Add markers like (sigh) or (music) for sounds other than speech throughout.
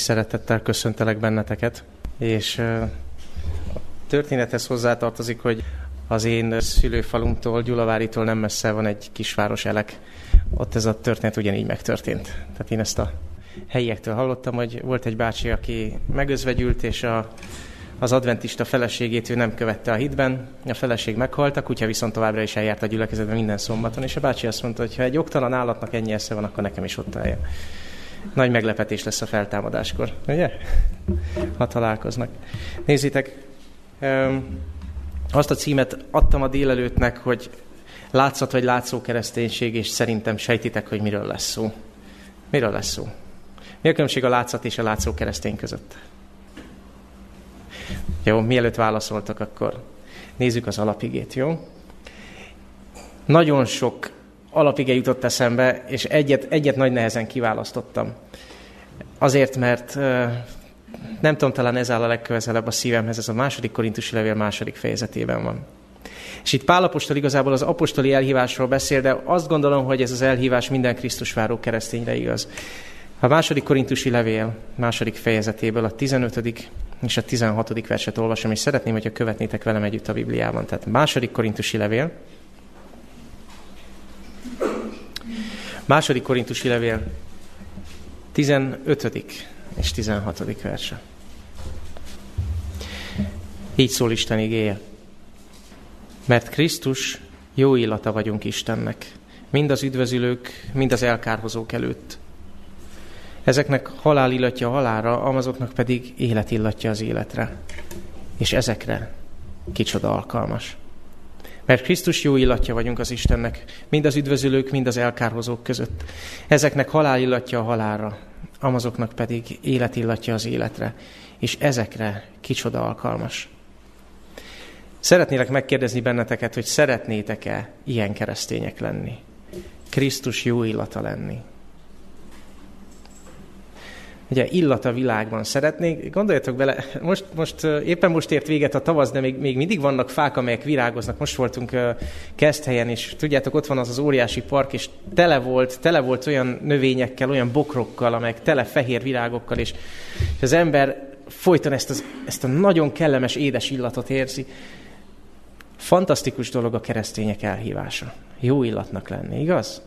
szeretettel köszöntelek benneteket, és a történethez hozzátartozik, hogy az én szülőfalumtól, Gyulaváritól nem messze van egy kisváros Elek. Ott ez a történet ugyanígy megtörtént. Tehát én ezt a helyiektől hallottam, hogy volt egy bácsi, aki megözvegyült, és a, az adventista feleségét ő nem követte a hitben, a feleség meghalt, a kutya viszont továbbra is eljárt a gyülekezetben minden szombaton, és a bácsi azt mondta, hogy ha egy oktalan állatnak ennyi esze van, akkor nekem is ott állja. Nagy meglepetés lesz a feltámadáskor, ugye? Ha találkoznak. Nézzétek, azt a címet adtam a délelőttnek, hogy látszat vagy látszó kereszténység, és szerintem sejtitek, hogy miről lesz szó. Miről lesz szó? Mi a különbség a látszat és a látszó keresztény között? Jó, mielőtt válaszoltak, akkor nézzük az alapigét, jó? Nagyon sok alapige jutott eszembe, és egyet, egyet nagy nehezen kiválasztottam. Azért, mert nem tudom, talán ez áll a legközelebb a szívemhez, ez a második korintusi levél második fejezetében van. És itt Pálapostól igazából az apostoli elhívásról beszél, de azt gondolom, hogy ez az elhívás minden Krisztus váró keresztényre igaz. A második korintusi levél második fejezetéből a 15. és a 16. verset olvasom, és szeretném, hogyha követnétek velem együtt a Bibliában. Tehát második korintusi levél, második korintusi levél 15. és 16. verse. Így szól Isten igéje. Mert Krisztus jó illata vagyunk Istennek, mind az üdvözülők, mind az elkárhozók előtt. Ezeknek halál illatja a halára, amazoknak pedig élet illatja az életre. És ezekre kicsoda alkalmas. Mert Krisztus jó illatja vagyunk az Istennek, mind az üdvözülők, mind az elkárhozók között. Ezeknek halál illatja a halára, amazoknak pedig élet illatja az életre. És ezekre kicsoda alkalmas. Szeretnélek megkérdezni benneteket, hogy szeretnétek-e ilyen keresztények lenni? Krisztus jó illata lenni. Ugye illat a világban szeretnék, gondoljatok bele, most, most éppen most ért véget a tavasz, de még, még mindig vannak fák, amelyek virágoznak. Most voltunk Keszthelyen, és tudjátok, ott van az az óriási park, és tele volt, tele volt olyan növényekkel, olyan bokrokkal, amelyek tele fehér virágokkal, és, és az ember folyton ezt, az, ezt a nagyon kellemes, édes illatot érzi. Fantasztikus dolog a keresztények elhívása. Jó illatnak lenni, igaz?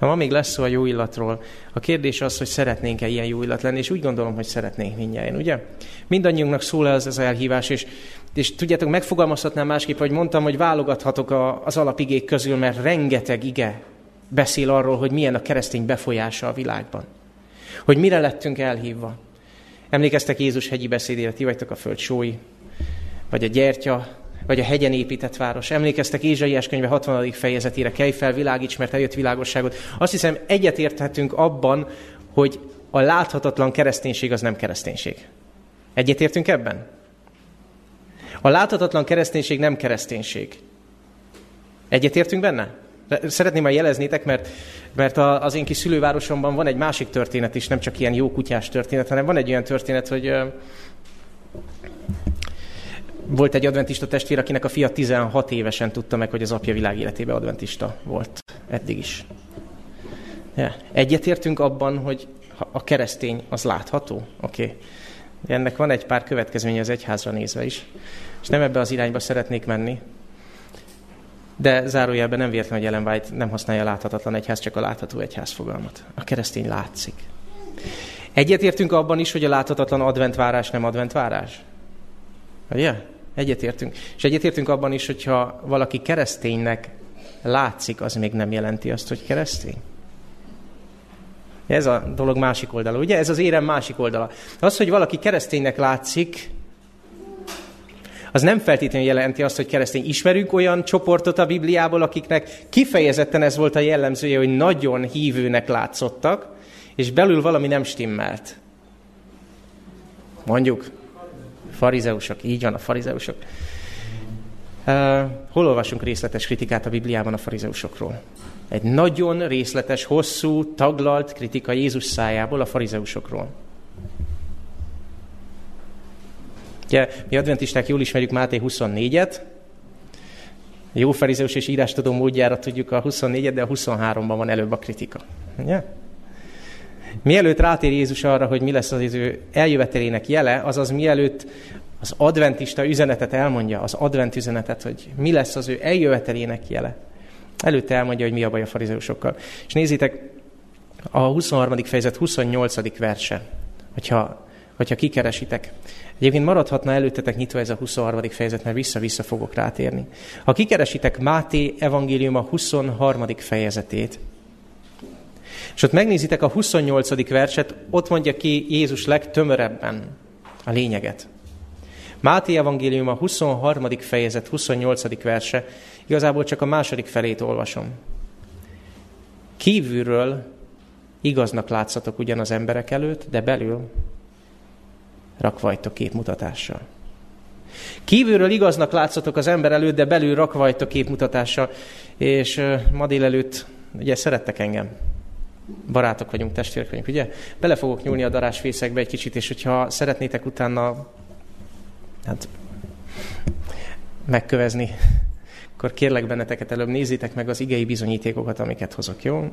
Na, ma még lesz szó a jó illatról. A kérdés az, hogy szeretnénk-e ilyen jó illat lenni, és úgy gondolom, hogy szeretnénk mindjárt, ugye? Mindannyiunknak szól ez az elhívás, és, és tudjátok, megfogalmazhatnám másképp, hogy mondtam, hogy válogathatok a, az alapigék közül, mert rengeteg ige beszél arról, hogy milyen a keresztény befolyása a világban. Hogy mire lettünk elhívva. Emlékeztek Jézus hegyi beszédére, ti vagytok a föld sói, vagy a gyertya, vagy a hegyen épített város. Emlékeztek Ézsaiás könyve 60. fejezetére, kelj fel, világíts, mert eljött világosságot. Azt hiszem, egyetérthetünk abban, hogy a láthatatlan kereszténység az nem kereszténység. Egyetértünk ebben? A láthatatlan kereszténység nem kereszténység. Egyetértünk benne? Szeretném már jeleznétek, mert, mert az én kis szülővárosomban van egy másik történet is, nem csak ilyen jó kutyás történet, hanem van egy olyan történet, hogy volt egy adventista testvér, akinek a fia 16 évesen tudta meg, hogy az apja világ életében adventista volt. Eddig is. Ja. Egyetértünk abban, hogy a keresztény az látható? Oké. Okay. Ennek van egy pár következménye az egyházra nézve is. És nem ebbe az irányba szeretnék menni. De zárójelben nem véletlen, hogy Ellen White nem használja a láthatatlan egyház, csak a látható egyház fogalmat. A keresztény látszik. Egyetértünk abban is, hogy a láthatatlan adventvárás nem adventvárás? Ugye? Egyetértünk. És egyetértünk abban is, hogyha valaki kereszténynek látszik, az még nem jelenti azt, hogy keresztény. Ez a dolog másik oldala, ugye? Ez az érem másik oldala. Az, hogy valaki kereszténynek látszik, az nem feltétlenül jelenti azt, hogy keresztény. Ismerünk olyan csoportot a Bibliából, akiknek kifejezetten ez volt a jellemzője, hogy nagyon hívőnek látszottak, és belül valami nem stimmelt. Mondjuk, Farizeusok, így van, a farizeusok. Hol olvasunk részletes kritikát a Bibliában a farizeusokról? Egy nagyon részletes, hosszú, taglalt kritika Jézus szájából a farizeusokról. Ugye, mi adventisták jól ismerjük Máté 24-et, jó farizeus és írástudó módjára tudjuk a 24-et, de a 23-ban van előbb a kritika. Ugye? Mielőtt rátér Jézus arra, hogy mi lesz az ő eljövetelének jele, azaz mielőtt az adventista üzenetet elmondja, az advent üzenetet, hogy mi lesz az ő eljövetelének jele. Előtte elmondja, hogy mi a baj a farizeusokkal. És nézzétek, a 23. fejezet 28. verse, hogyha, hogyha kikeresitek. Egyébként maradhatna előttetek nyitva ez a 23. fejezet, mert vissza-vissza fogok rátérni. Ha kikeresitek Máté evangélium a 23. fejezetét, és ott megnézitek a 28. verset, ott mondja ki Jézus legtömörebben a lényeget. Máté evangélium a 23. fejezet 28. verse, igazából csak a második felét olvasom. Kívülről igaznak látszatok ugyan az emberek előtt, de belül rakvajtok képmutatással. Kívülről igaznak látszatok az ember előtt, de belül rakvajtok képmutatással. És ma délelőtt, ugye szerettek engem, barátok vagyunk, testvérek vagyunk, ugye? Bele fogok nyúlni a darásfészekbe egy kicsit, és hogyha szeretnétek utána hát, megkövezni, akkor kérlek benneteket előbb nézzétek meg az igei bizonyítékokat, amiket hozok, jó?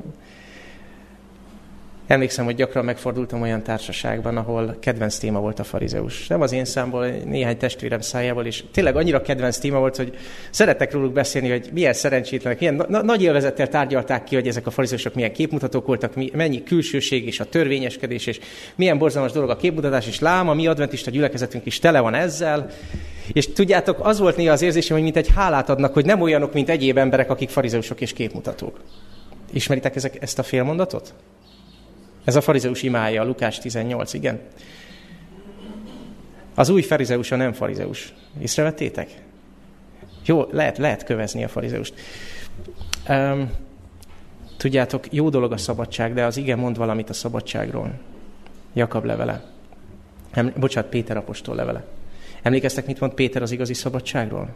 Emlékszem, hogy gyakran megfordultam olyan társaságban, ahol kedvenc téma volt a farizeus. Nem az én számból, néhány testvérem szájából, és tényleg annyira kedvenc téma volt, hogy szerettek róluk beszélni, hogy milyen szerencsétlenek, milyen na- nagy élvezettel tárgyalták ki, hogy ezek a farizeusok milyen képmutatók voltak, mi, mennyi külsőség és a törvényeskedés, és milyen borzalmas dolog a képmutatás, és lám, a mi adventista gyülekezetünk is tele van ezzel. És tudjátok, az volt néha az érzésem, hogy mint egy hálát adnak, hogy nem olyanok, mint egyéb emberek, akik farizeusok és képmutatók. Ismeritek ezek, ezt a félmondatot? Ez a farizeus imája, Lukás 18, igen. Az új farizeus a nem farizeus. Észrevettétek? Jó, lehet, lehet kövezni a farizeust. Um, tudjátok, jó dolog a szabadság, de az igen mond valamit a szabadságról. Jakab levele. Em, bocsánat, Péter apostol levele. Emlékeztek, mit mond Péter az igazi szabadságról?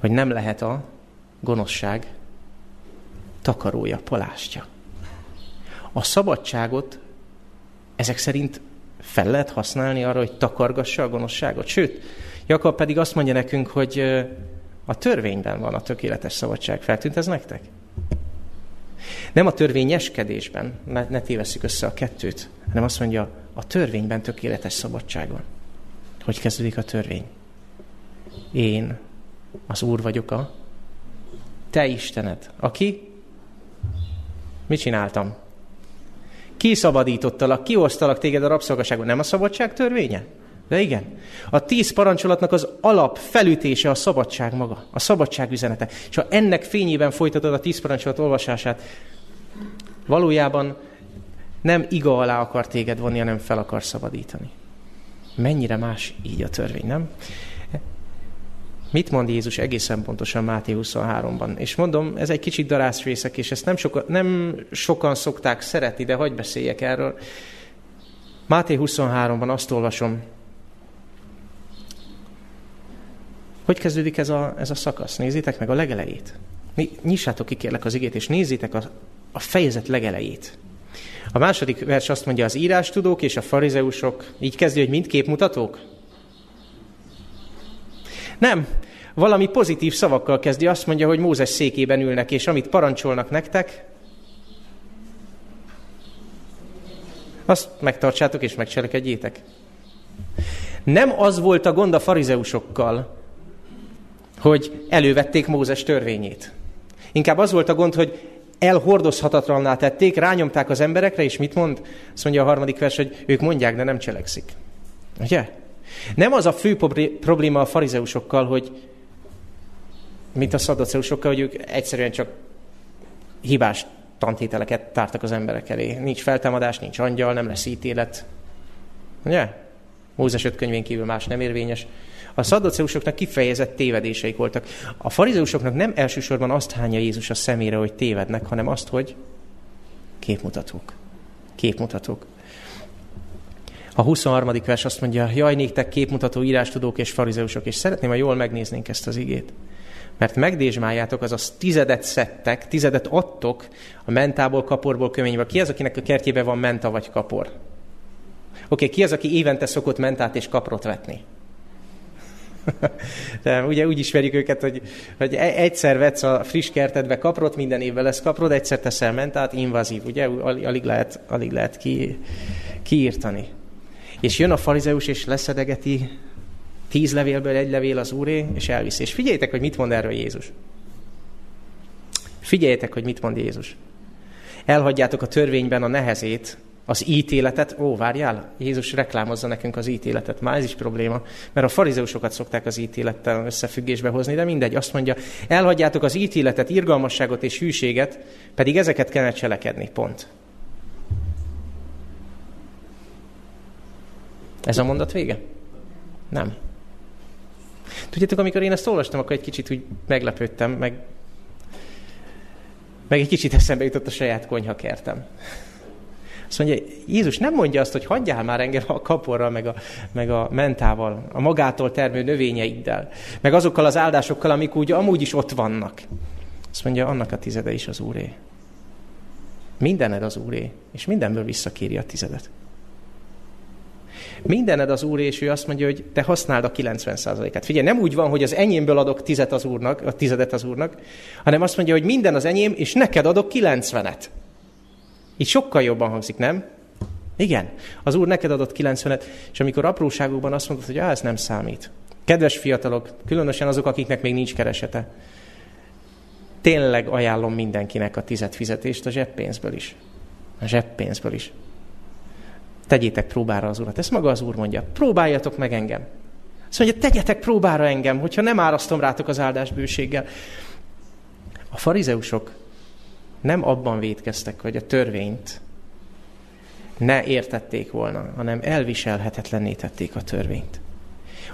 Hogy nem lehet a gonoszság takarója, palástja. A szabadságot ezek szerint fel lehet használni arra, hogy takargassa a gonoszságot. Sőt, Jakab pedig azt mondja nekünk, hogy a törvényben van a tökéletes szabadság. Feltűnt ez nektek? Nem a törvényeskedésben, ne, ne tévesszük össze a kettőt, hanem azt mondja, a törvényben tökéletes szabadság van. Hogy kezdődik a törvény? Én az Úr vagyok a te Istened. Aki? Mit csináltam? Kiszabadítottalak, kihoztalak téged a rabszolgaságban. Nem a szabadság törvénye? De igen. A tíz parancsolatnak az alap felütése a szabadság maga, a szabadság üzenete. És ha ennek fényében folytatod a tíz parancsolat olvasását, valójában nem iga alá akar téged vonni, hanem fel akar szabadítani. Mennyire más így a törvény, nem? Mit mond Jézus egészen pontosan Máté 23-ban? És mondom, ez egy kicsit darászfészek, és ezt nem, soka, nem sokan szokták szeretni, de hagyj beszéljek erről. Máté 23-ban azt olvasom, hogy kezdődik ez a, ez a szakasz? Nézzétek meg a legelejét. Nyissátok ki kérlek az igét, és nézzétek a, a fejezet legelejét. A második vers azt mondja, az írástudók és a farizeusok, így kezdő, hogy mind képmutatók? Nem. Valami pozitív szavakkal kezdi. Azt mondja, hogy Mózes székében ülnek, és amit parancsolnak nektek, azt megtartsátok és megcselekedjétek. Nem az volt a gond a farizeusokkal, hogy elővették Mózes törvényét. Inkább az volt a gond, hogy elhordozhatatlanná tették, rányomták az emberekre, és mit mond? Azt mondja a harmadik vers, hogy ők mondják, de nem cselekszik. Ugye? Nem az a fő probléma a farizeusokkal, hogy mint a szadoceusokkal, hogy ők egyszerűen csak hibás tantételeket tártak az emberek elé. Nincs feltámadás, nincs angyal, nem lesz ítélet. Ugye? Mózes öt könyvén kívül más nem érvényes. A szadoceusoknak kifejezett tévedéseik voltak. A farizeusoknak nem elsősorban azt hányja Jézus a szemére, hogy tévednek, hanem azt, hogy képmutatók. Képmutatók. A 23. vers azt mondja, jaj, néktek képmutató írástudók és farizeusok, és szeretném, ha jól megnéznénk ezt az igét. Mert megdésmáljátok, azaz tizedet szedtek, tizedet adtok a mentából, kaporból, köményből. Ki az, akinek a kertjében van menta vagy kapor? Oké, okay, ki az, aki évente szokott mentát és kaprot vetni? (laughs) De ugye úgy ismerjük őket, hogy, hogy e- egyszer vetsz a friss kertedbe kaprot, minden évben lesz kaprod, egyszer teszel mentát, invazív, ugye? Alig lehet, alig lehet ki, kiírtani. És jön a farizeus, és leszedegeti tíz levélből egy levél az úré, és elvisz. És figyeljétek, hogy mit mond erről Jézus. Figyeljétek, hogy mit mond Jézus. Elhagyjátok a törvényben a nehezét, az ítéletet, ó, várjál, Jézus reklámozza nekünk az ítéletet, már ez is probléma, mert a farizeusokat szokták az ítélettel összefüggésbe hozni, de mindegy, azt mondja, elhagyjátok az ítéletet, irgalmasságot és hűséget, pedig ezeket kellene cselekedni, pont. Ez a mondat vége? Nem. Tudjátok, amikor én ezt olvastam, akkor egy kicsit úgy meglepődtem, meg, meg egy kicsit eszembe jutott a saját konyhakertem. Azt mondja, Jézus nem mondja azt, hogy hagyjál már engem a kaporral, meg a, meg a mentával, a magától termő növényeiddel, meg azokkal az áldásokkal, amik úgy amúgy is ott vannak. Azt mondja, annak a tizede is az Úré. Mindened az Úré, és mindenből visszakéri a tizedet. Mindened az Úr, és ő azt mondja, hogy te használd a 90%-át. Figyelj, nem úgy van, hogy az enyémből adok tizet az Úrnak, a tizedet az Úrnak, hanem azt mondja, hogy minden az enyém, és neked adok 90-et. Így sokkal jobban hangzik, nem? Igen. Az Úr neked adott 90-et, és amikor apróságokban azt mondod, hogy ah, ez nem számít. Kedves fiatalok, különösen azok, akiknek még nincs keresete, tényleg ajánlom mindenkinek a tizet fizetést a zseppénzből is. A zseppénzből is. Tegyétek próbára az Urat. Ezt maga az Úr mondja. Próbáljatok meg engem. Azt mondja, tegyetek próbára engem, hogyha nem árasztom rátok az áldás bőséggel. A farizeusok nem abban védkeztek, hogy a törvényt ne értették volna, hanem elviselhetetlenné tették a törvényt.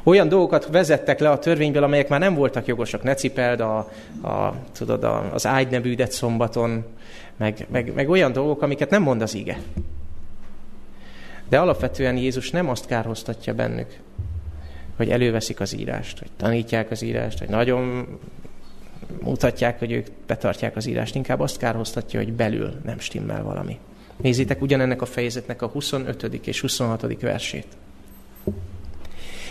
Olyan dolgokat vezettek le a törvényből, amelyek már nem voltak jogosak. Ne cipeld a, a, tudod, a, az ágy ne szombaton, meg, meg, meg olyan dolgok, amiket nem mond az ige. De alapvetően Jézus nem azt kárhoztatja bennük, hogy előveszik az írást, hogy tanítják az írást, hogy nagyon mutatják, hogy ők betartják az írást, inkább azt kárhoztatja, hogy belül nem stimmel valami. Nézzétek ugyanennek a fejezetnek a 25. és 26. versét.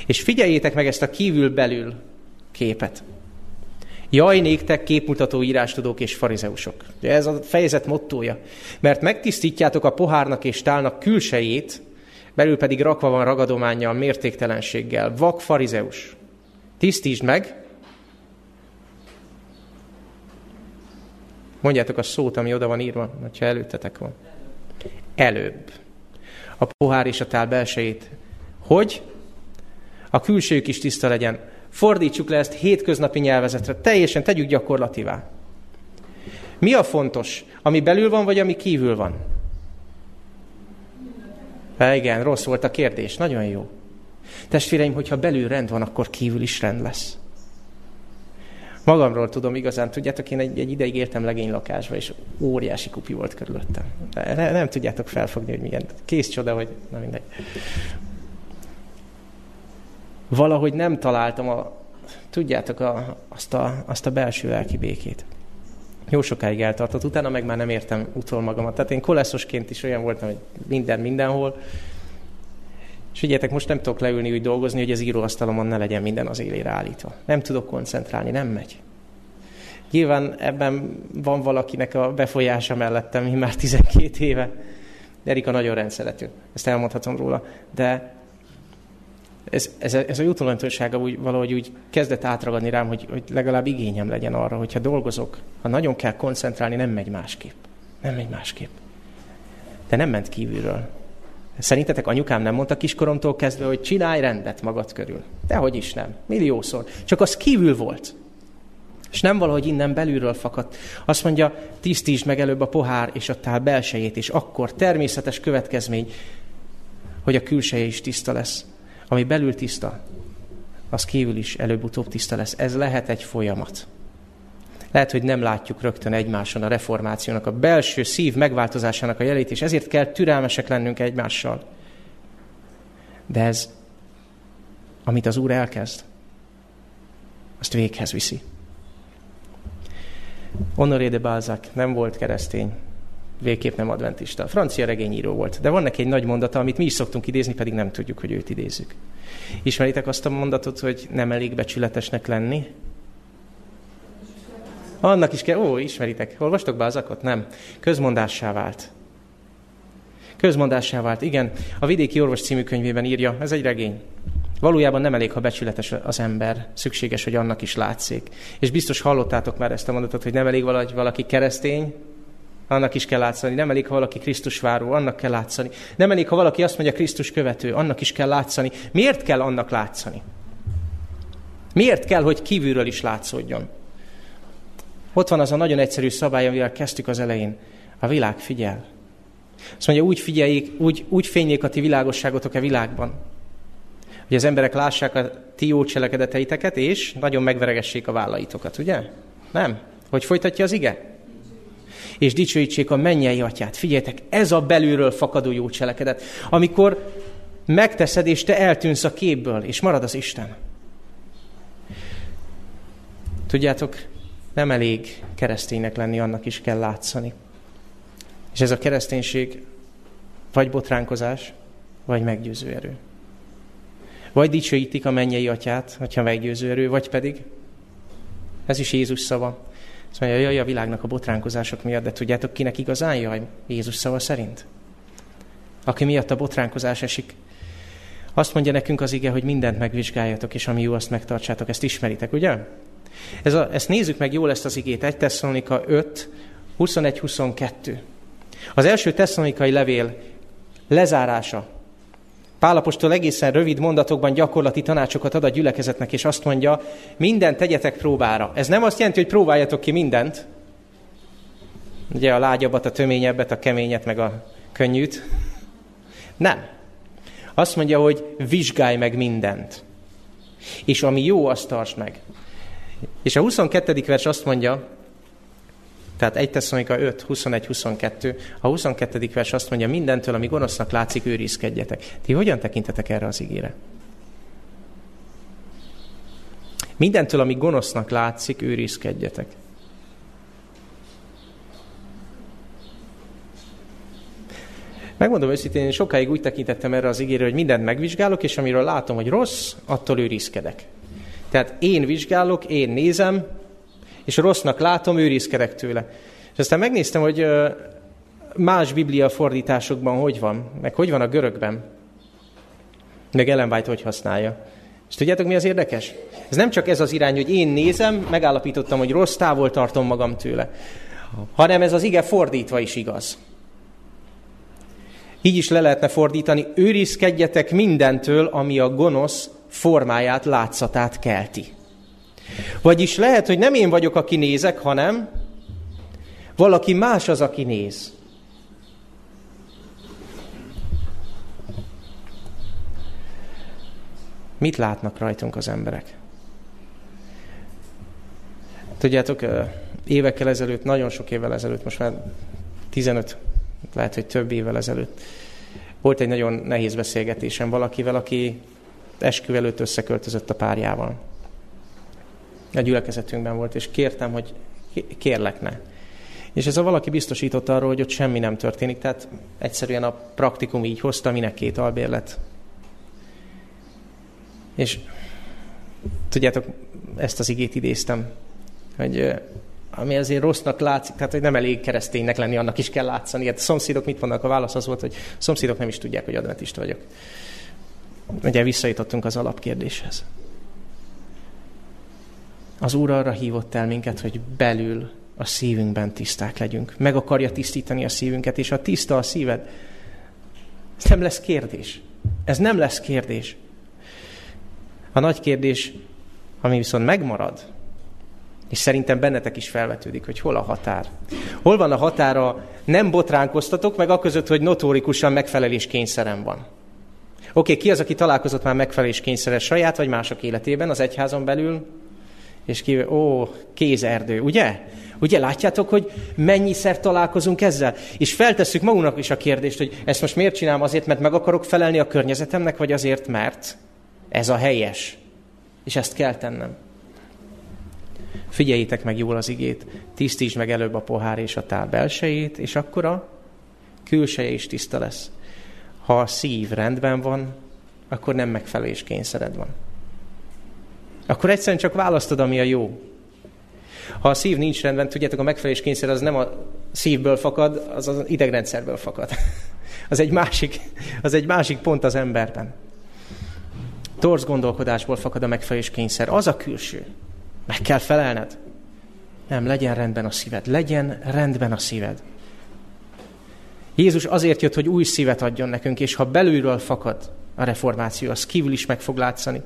És figyeljétek meg ezt a kívül-belül képet. Jaj, néktek képmutató írástudók és farizeusok. Ez a fejezet mottója. Mert megtisztítjátok a pohárnak és tálnak külsejét, belül pedig rakva van ragadományjal, mértéktelenséggel. Vak farizeus. Tisztítsd meg, Mondjátok a szót, ami oda van írva, ha előttetek van. Előbb. A pohár és a tál belsejét. Hogy? A külsőjük is tiszta legyen. Fordítsuk le ezt hétköznapi nyelvezetre. Teljesen tegyük gyakorlativá. Mi a fontos? Ami belül van, vagy ami kívül van? Há, igen, rossz volt a kérdés. Nagyon jó. Testvéreim, hogyha belül rend van, akkor kívül is rend lesz. Magamról tudom igazán, tudjátok, én egy, egy ideig éltem legénylakásba, és óriási kupi volt körülöttem. Ne, nem tudjátok felfogni, hogy milyen. Kész csoda, hogy na mindegy. Valahogy nem találtam a, tudjátok, a, azt, a, azt a belső lelki békét. Jó sokáig eltartott, utána meg már nem értem utol magamat. Tehát én koleszosként is olyan voltam, hogy minden mindenhol, és figyeljetek, most nem tudok leülni úgy dolgozni, hogy az íróasztalomon ne legyen minden az élére állítva. Nem tudok koncentrálni, nem megy. Nyilván ebben van valakinek a befolyása mellettem, mi már 12 éve. Erika nagyon rendszeretű, ezt elmondhatom róla. De ez, ez, ez a jutulantossága úgy, valahogy úgy kezdett átragadni rám, hogy, hogy legalább igényem legyen arra, hogyha dolgozok, ha nagyon kell koncentrálni, nem megy másképp. Nem megy másképp. De nem ment kívülről. Szerintetek anyukám nem mondta kiskoromtól kezdve, hogy csinálj rendet magad körül? Dehogy is nem. Milliószor. Csak az kívül volt. És nem valahogy innen belülről fakadt. Azt mondja, tisztítsd meg előbb a pohár és a tál belsejét, és akkor természetes következmény, hogy a külseje is tiszta lesz. Ami belül tiszta, az kívül is előbb-utóbb tiszta lesz. Ez lehet egy folyamat. Lehet, hogy nem látjuk rögtön egymáson a reformációnak, a belső szív megváltozásának a jelét, és ezért kell türelmesek lennünk egymással. De ez, amit az Úr elkezd, azt véghez viszi. Honoré de Balzac nem volt keresztény, végképp nem adventista. Francia regényíró volt, de van neki egy nagy mondata, amit mi is szoktunk idézni, pedig nem tudjuk, hogy őt idézzük. Ismeritek azt a mondatot, hogy nem elég becsületesnek lenni? Annak is kell, ó, ismeritek. Olvastok bázakot? Nem. Közmondássá vált. Közmondássá vált, igen. A Vidéki Orvos című könyvében írja, ez egy regény. Valójában nem elég, ha becsületes az ember, szükséges, hogy annak is látszik. És biztos hallottátok már ezt a mondatot, hogy nem elég valaki, keresztény, annak is kell látszani. Nem elég, ha valaki Krisztus váró, annak kell látszani. Nem elég, ha valaki azt mondja Krisztus követő, annak is kell látszani. Miért kell annak látszani? Miért kell, hogy kívülről is látszódjon? Ott van az a nagyon egyszerű szabály, amivel kezdtük az elején. A világ figyel. Azt mondja, úgy figyeljék, úgy, úgy fényék a ti világosságotok a világban, hogy az emberek lássák a ti jó cselekedeteiteket, és nagyon megveregessék a vállaitokat, ugye? Nem? Hogy folytatja az ige? És dicsőítsék a mennyei atyát. Figyeljetek, ez a belülről fakadó jó cselekedet. Amikor megteszed, és te eltűnsz a képből, és marad az Isten. Tudjátok, nem elég kereszténynek lenni, annak is kell látszani. És ez a kereszténység vagy botránkozás, vagy meggyőző erő. Vagy dicsőítik a mennyei atyát, hogyha meggyőző erő, vagy pedig, ez is Jézus szava, azt mondja, jaj, a világnak a botránkozások miatt, de tudjátok, kinek igazán jaj? Jézus szava szerint. Aki miatt a botránkozás esik. Azt mondja nekünk az ige, hogy mindent megvizsgáljatok, és ami jó, azt megtartsátok. Ezt ismeritek, ugye? Ez a, ezt nézzük meg jól ezt az igét. 1 Tesszalonika 5, 21-22. Az első tesszalonikai levél lezárása. Pálapostól egészen rövid mondatokban gyakorlati tanácsokat ad a gyülekezetnek, és azt mondja, mindent tegyetek próbára. Ez nem azt jelenti, hogy próbáljatok ki mindent. Ugye a lágyabbat, a töményebbet, a keményet, meg a könnyűt. Nem. Azt mondja, hogy vizsgálj meg mindent. És ami jó, azt tartsd meg. És a 22. vers azt mondja, tehát 1 Tesszalonika 5, 21, 22. A 22. vers azt mondja, mindentől, ami gonosznak látszik, őrizkedjetek. Ti hogyan tekintetek erre az ígére? Mindentől, ami gonosznak látszik, őrizkedjetek. Megmondom őszintén, én sokáig úgy tekintettem erre az ígére, hogy mindent megvizsgálok, és amiről látom, hogy rossz, attól őrizkedek. Tehát én vizsgálok, én nézem, és rossznak látom, őrizkedek tőle. És aztán megnéztem, hogy más biblia fordításokban hogy van, meg hogy van a görögben. Meg Ellen White hogy használja. És tudjátok, mi az érdekes? Ez nem csak ez az irány, hogy én nézem, megállapítottam, hogy rossz távol tartom magam tőle, hanem ez az ige fordítva is igaz. Így is le lehetne fordítani, őrizkedjetek mindentől, ami a gonosz formáját, látszatát kelti. Vagyis lehet, hogy nem én vagyok, aki nézek, hanem valaki más az, aki néz. Mit látnak rajtunk az emberek? Tudjátok, évekkel ezelőtt, nagyon sok évvel ezelőtt, most már 15, lehet, hogy több évvel ezelőtt, volt egy nagyon nehéz beszélgetésem valakivel, aki esküv előtt összeköltözött a párjával a gyülekezetünkben volt, és kértem, hogy kérlek ne. És ez a valaki biztosította arról, hogy ott semmi nem történik, tehát egyszerűen a praktikum így hozta, minek két albérlet. És tudjátok, ezt az igét idéztem, hogy ami azért rossznak látszik, tehát hogy nem elég kereszténynek lenni, annak is kell látszani. Hát a szomszédok mit mondanak? A válasz az volt, hogy a szomszédok nem is tudják, hogy adventista vagyok. Ugye visszajutottunk az alapkérdéshez. Az Úr arra hívott el minket, hogy belül a szívünkben tiszták legyünk. Meg akarja tisztítani a szívünket, és ha tiszta a szíved, ez nem lesz kérdés. Ez nem lesz kérdés. A nagy kérdés, ami viszont megmarad, és szerintem bennetek is felvetődik, hogy hol a határ. Hol van a határa, nem botránkoztatok, meg a között, hogy notórikusan megfelelés kényszerem van. Oké, okay, ki az, aki találkozott már megfelelés kényszeres saját vagy mások életében az egyházon belül? És kívül, ó, kézerdő, ugye? Ugye látjátok, hogy mennyiszer találkozunk ezzel? És feltesszük magunknak is a kérdést, hogy ezt most miért csinálom? Azért, mert meg akarok felelni a környezetemnek, vagy azért, mert ez a helyes. És ezt kell tennem. Figyeljétek meg jól az igét, tisztítsd meg előbb a pohár és a tál belsejét, és akkor a külseje is tiszta lesz. Ha a szív rendben van, akkor nem megfelelés kényszered van. Akkor egyszerűen csak választod, ami a jó. Ha a szív nincs rendben, tudjátok, a megfelelés kényszer az nem a szívből fakad, az az idegrendszerből fakad. (laughs) Az egy másik, az egy másik pont az emberben. Torz gondolkodásból fakad a megfelelés kényszer. Az a külső. Meg kell felelned. Nem, legyen rendben a szíved. Legyen rendben a szíved. Jézus azért jött, hogy új szívet adjon nekünk, és ha belülről fakad a reformáció, az kívül is meg fog látszani.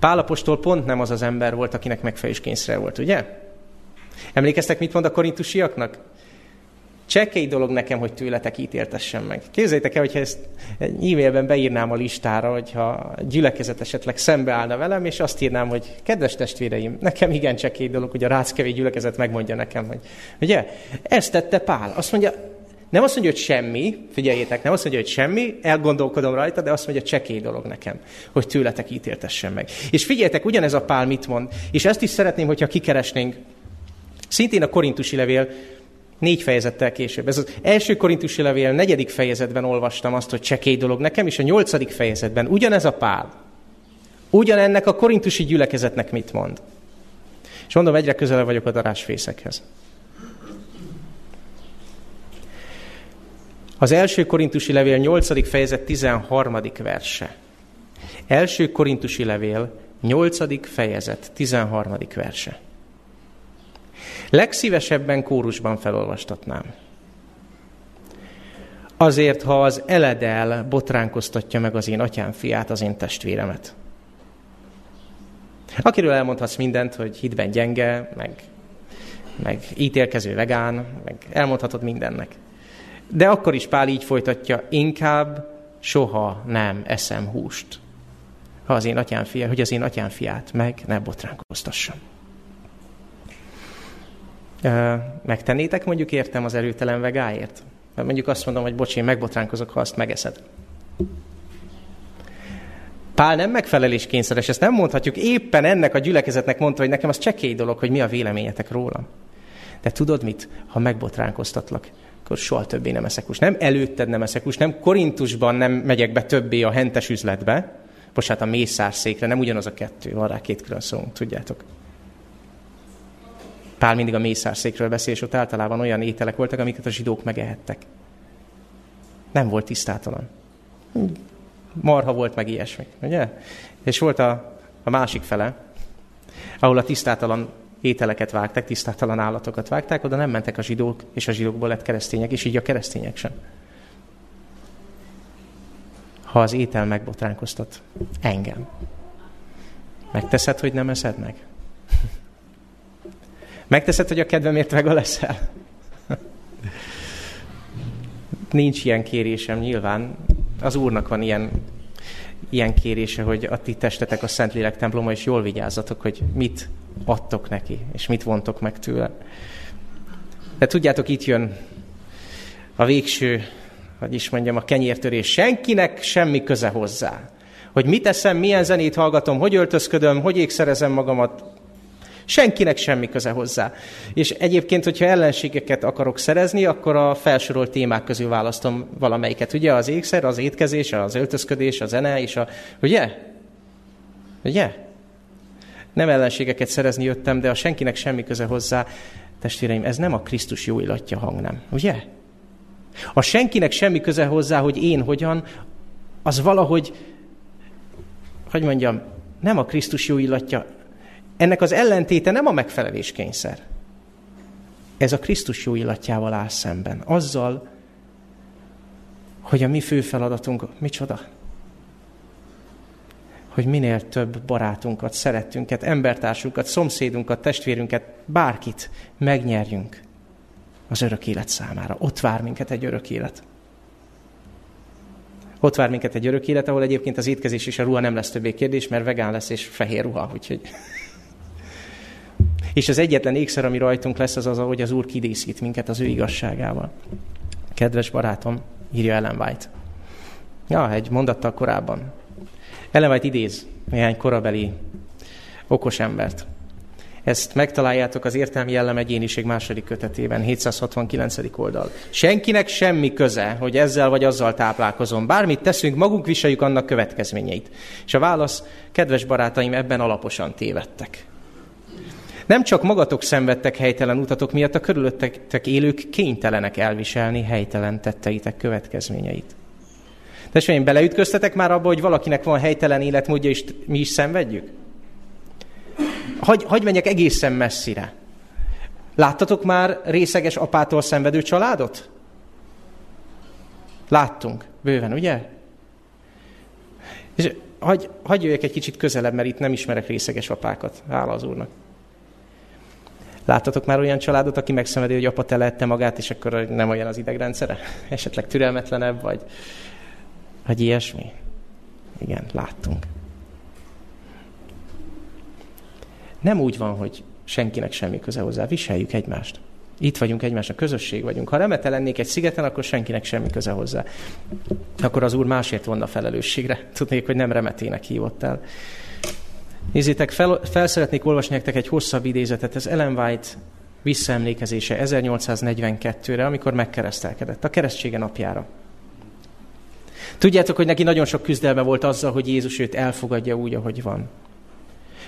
Pálapostól pont nem az az ember volt, akinek megfelelés kényszere volt, ugye? Emlékeztek, mit mond a korintusiaknak? Csekély dolog nekem, hogy tőletek ítéltessen meg. Képzeljétek el, hogyha ezt egy e-mailben beírnám a listára, hogyha gyülekezet esetleg szembeállna velem, és azt írnám, hogy kedves testvéreim, nekem igen csekély dolog, hogy a ráckevé gyülekezet megmondja nekem, hogy ugye, ezt tette Pál. Azt mondja, nem azt mondja, hogy semmi, figyeljétek, nem azt mondja, hogy semmi, elgondolkodom rajta, de azt mondja, csekély dolog nekem, hogy tőletek ítéltessen meg. És figyeljetek, ugyanez a Pál mit mond, és ezt is szeretném, hogyha kikeresnénk. Szintén a korintusi levél Négy fejezettel később. Ez az első korintusi levél negyedik fejezetben olvastam azt, hogy csekély dolog nekem, és a nyolcadik fejezetben ugyanez a pál. Ugyanennek a korintusi gyülekezetnek mit mond. És mondom, egyre közelebb vagyok a darásfészekhez. Az első korintusi levél 8. fejezet 13. verse. Első korintusi levél 8. fejezet 13. verse. Legszívesebben kórusban felolvastatnám. Azért, ha az eledel botránkoztatja meg az én atyám fiát, az én testvéremet. Akiről elmondhatsz mindent, hogy hitben gyenge, meg, meg ítélkező vegán, meg elmondhatod mindennek. De akkor is Pál így folytatja, inkább soha nem eszem húst, ha az én atyám fia, hogy az én atyám fiát meg ne botránkoztassam. Megtennétek mondjuk értem az erőtelen vegáért? Mert mondjuk azt mondom, hogy bocs, én megbotránkozok, ha azt megeszed. Pál nem megfelelés kényszeres, ezt nem mondhatjuk. Éppen ennek a gyülekezetnek mondta, hogy nekem az csekély dolog, hogy mi a véleményetek rólam. De tudod mit? Ha megbotránkoztatlak, akkor soha többé nem eszek húst. Nem előtted nem eszek húst, nem Korintusban nem megyek be többé a hentes üzletbe, bocsánat, a mészárszékre, nem ugyanaz a kettő, van rá két külön szó, tudjátok. Pál mindig a mészárszékről beszél, és ott általában olyan ételek voltak, amiket a zsidók megehettek. Nem volt tisztátalan. Marha volt meg ilyesmi, ugye? És volt a, a másik fele, ahol a tisztátalan ételeket vágták, tisztátalan állatokat vágták, oda nem mentek a zsidók, és a zsidókból lett keresztények, és így a keresztények sem. Ha az étel megbotránkoztat engem, megteszed, hogy nem eszed meg? (laughs) Megteszed, hogy a kedvemért vega leszel? (laughs) Nincs ilyen kérésem nyilván. Az Úrnak van ilyen, ilyen kérése, hogy a ti testetek a Szentlélek temploma, és jól vigyázzatok, hogy mit adtok neki, és mit vontok meg tőle. De tudjátok, itt jön a végső, hogy is mondjam, a kenyértörés. Senkinek semmi köze hozzá. Hogy mit eszem, milyen zenét hallgatom, hogy öltözködöm, hogy ékszerezem magamat, Senkinek semmi köze hozzá. És egyébként, hogyha ellenségeket akarok szerezni, akkor a felsorolt témák közül választom valamelyiket. Ugye az ékszer, az étkezés, az öltözködés, a zene, és a... Ugye? Ugye? Nem ellenségeket szerezni jöttem, de a senkinek semmi köze hozzá. Testvéreim, ez nem a Krisztus jó illatja hang, nem? Ugye? A senkinek semmi köze hozzá, hogy én hogyan, az valahogy, hogy mondjam, nem a Krisztus jó illatja, ennek az ellentéte nem a megfelelés kényszer. Ez a Krisztus jó illatjával áll szemben. Azzal, hogy a mi fő feladatunk, micsoda? Hogy minél több barátunkat, szeretünket, embertársunkat, szomszédunkat, testvérünket, bárkit megnyerjünk az örök élet számára. Ott vár minket egy örök élet. Ott vár minket egy örök élet, ahol egyébként az étkezés és a ruha nem lesz többé kérdés, mert vegán lesz és fehér ruha, úgyhogy és az egyetlen ékszer, ami rajtunk lesz, az az, hogy az Úr kidészít minket az ő igazságával. Kedves barátom, írja Ellen White. Ja, egy mondattal korábban. Ellen White idéz néhány korabeli okos embert. Ezt megtaláljátok az Értelmi Jellem Egyéniség második kötetében, 769. oldal. Senkinek semmi köze, hogy ezzel vagy azzal táplálkozom. Bármit teszünk, magunk viseljük annak következményeit. És a válasz, kedves barátaim, ebben alaposan tévedtek. Nem csak magatok szenvedtek helytelen utatok miatt, a körülöttetek élők kénytelenek elviselni helytelen tetteitek következményeit. Testvéreim, beleütköztetek már abba, hogy valakinek van helytelen életmódja, és mi is szenvedjük? Hagy, hagy menjek egészen messzire. Láttatok már részeges apától szenvedő családot? Láttunk, bőven, ugye? És hagy, hagy jöjjek egy kicsit közelebb, mert itt nem ismerek részeges apákat, hála az Úrnak. Láttatok már olyan családot, aki megszenvedi, hogy apa telette magát, és akkor nem olyan az idegrendszere? (laughs) Esetleg türelmetlenebb, vagy, vagy ilyesmi? Igen, láttunk. Nem úgy van, hogy senkinek semmi köze hozzá. Viseljük egymást. Itt vagyunk egymásnak, közösség vagyunk. Ha remete lennék egy szigeten, akkor senkinek semmi köze hozzá. Akkor az Úr másért vonna felelősségre. (laughs) Tudnék, hogy nem remetének hívott el. Nézzétek, fel, fel szeretnék olvasni nektek egy hosszabb idézetet. Ez Ellen White visszaemlékezése 1842-re, amikor megkeresztelkedett, a keresztsége napjára. Tudjátok, hogy neki nagyon sok küzdelme volt azzal, hogy Jézus őt elfogadja úgy, ahogy van.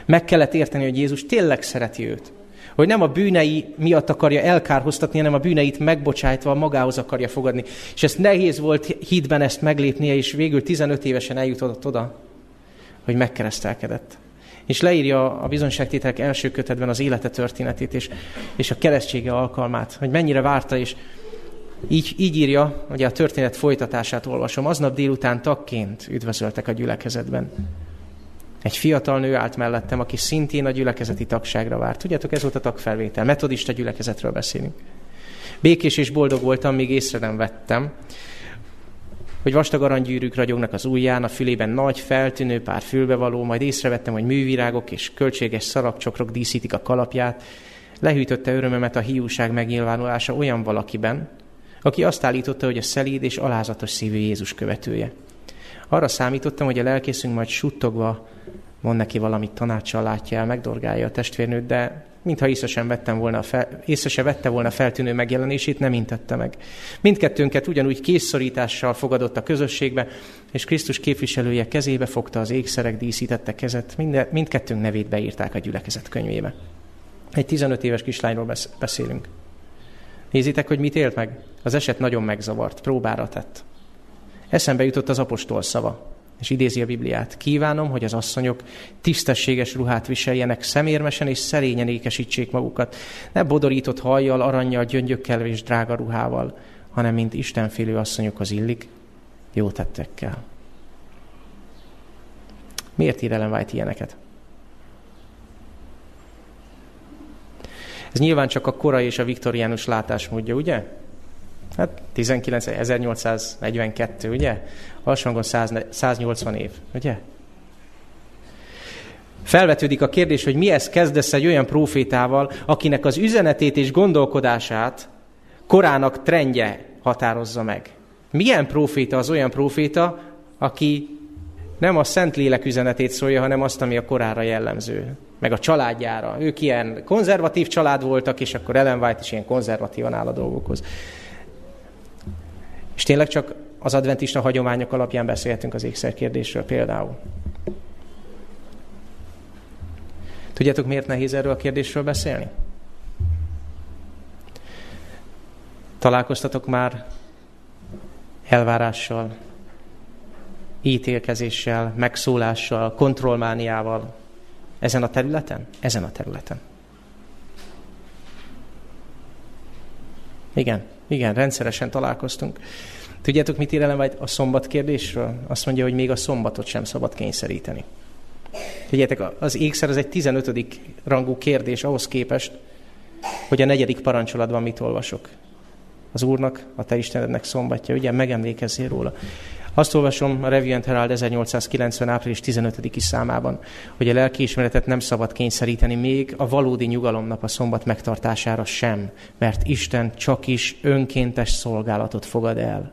Meg kellett érteni, hogy Jézus tényleg szereti őt. Hogy nem a bűnei miatt akarja elkárhoztatni, hanem a bűneit megbocsájtva magához akarja fogadni. És ezt nehéz volt hídben ezt meglépnie, és végül 15 évesen eljutott oda, hogy megkeresztelkedett. És leírja a bizonyságtételek első kötetben az élete történetét, és, és a keresztsége alkalmát, hogy mennyire várta, és így, így írja, ugye a történet folytatását olvasom, aznap délután tagként üdvözöltek a gyülekezetben. Egy fiatal nő állt mellettem, aki szintén a gyülekezeti tagságra várt. Tudjátok, ez volt a tagfelvétel. Metodista gyülekezetről beszélünk. Békés és boldog voltam, még észre nem vettem, hogy vastag aranygyűrűk ragyognak az ujján, a fülében nagy, feltűnő pár fülbevaló, majd észrevettem, hogy művirágok és költséges szarabcsokrok díszítik a kalapját. Lehűtötte örömömet a hiúság megnyilvánulása olyan valakiben, aki azt állította, hogy a szelíd és alázatos szívű Jézus követője. Arra számítottam, hogy a lelkészünk majd suttogva mond neki valamit tanácssal látja el, megdorgálja a testvérnőt, de mintha észre sem, vettem volna a fel, észre sem vette volna feltűnő megjelenését, nem intette meg. Mindkettőnket ugyanúgy készszorítással fogadott a közösségbe, és Krisztus képviselője kezébe fogta az ékszerek díszítette kezet, Mind, mindkettőnk nevét beírták a gyülekezet könyvébe. Egy 15 éves kislányról beszélünk. Nézitek, hogy mit élt meg? Az eset nagyon megzavart, próbára tett. Eszembe jutott az apostol szava, és idézi a Bibliát. Kívánom, hogy az asszonyok tisztességes ruhát viseljenek, szemérmesen és szerényen ékesítsék magukat, ne bodorított hajjal, aranyjal, gyöngyökkel és drága ruhával, hanem mint istenfélő asszonyokhoz illik, jó tettekkel. Miért ír Ellen White ilyeneket? Ez nyilván csak a korai és a viktoriánus látásmódja, ugye? Hát 19, 1842, ugye? Alsóhangon 180 év, ugye? Felvetődik a kérdés, hogy mihez kezdesz egy olyan profétával, akinek az üzenetét és gondolkodását korának trendje határozza meg. Milyen proféta az olyan proféta, aki nem a Szentlélek üzenetét szólja, hanem azt, ami a korára jellemző, meg a családjára. Ők ilyen konzervatív család voltak, és akkor Ellen White is ilyen konzervatívan áll a dolgokhoz. És tényleg csak az adventista hagyományok alapján beszélhetünk az ékszer kérdésről például. Tudjátok, miért nehéz erről a kérdésről beszélni? Találkoztatok már elvárással, ítélkezéssel, megszólással, kontrollmániával ezen a területen? Ezen a területen. Igen. Igen, rendszeresen találkoztunk. Tudjátok, mit ír Ellen a szombat kérdésről? Azt mondja, hogy még a szombatot sem szabad kényszeríteni. Tudjátok, az ékszer az egy 15. rangú kérdés ahhoz képest, hogy a negyedik parancsolatban mit olvasok. Az Úrnak, a te Istenednek szombatja, ugye megemlékezzél róla. Azt olvasom a Review and Herald 1890. április 15. számában, hogy a lelkiismeretet nem szabad kényszeríteni még a valódi nyugalomnap a szombat megtartására sem, mert Isten csak is önkéntes szolgálatot fogad el.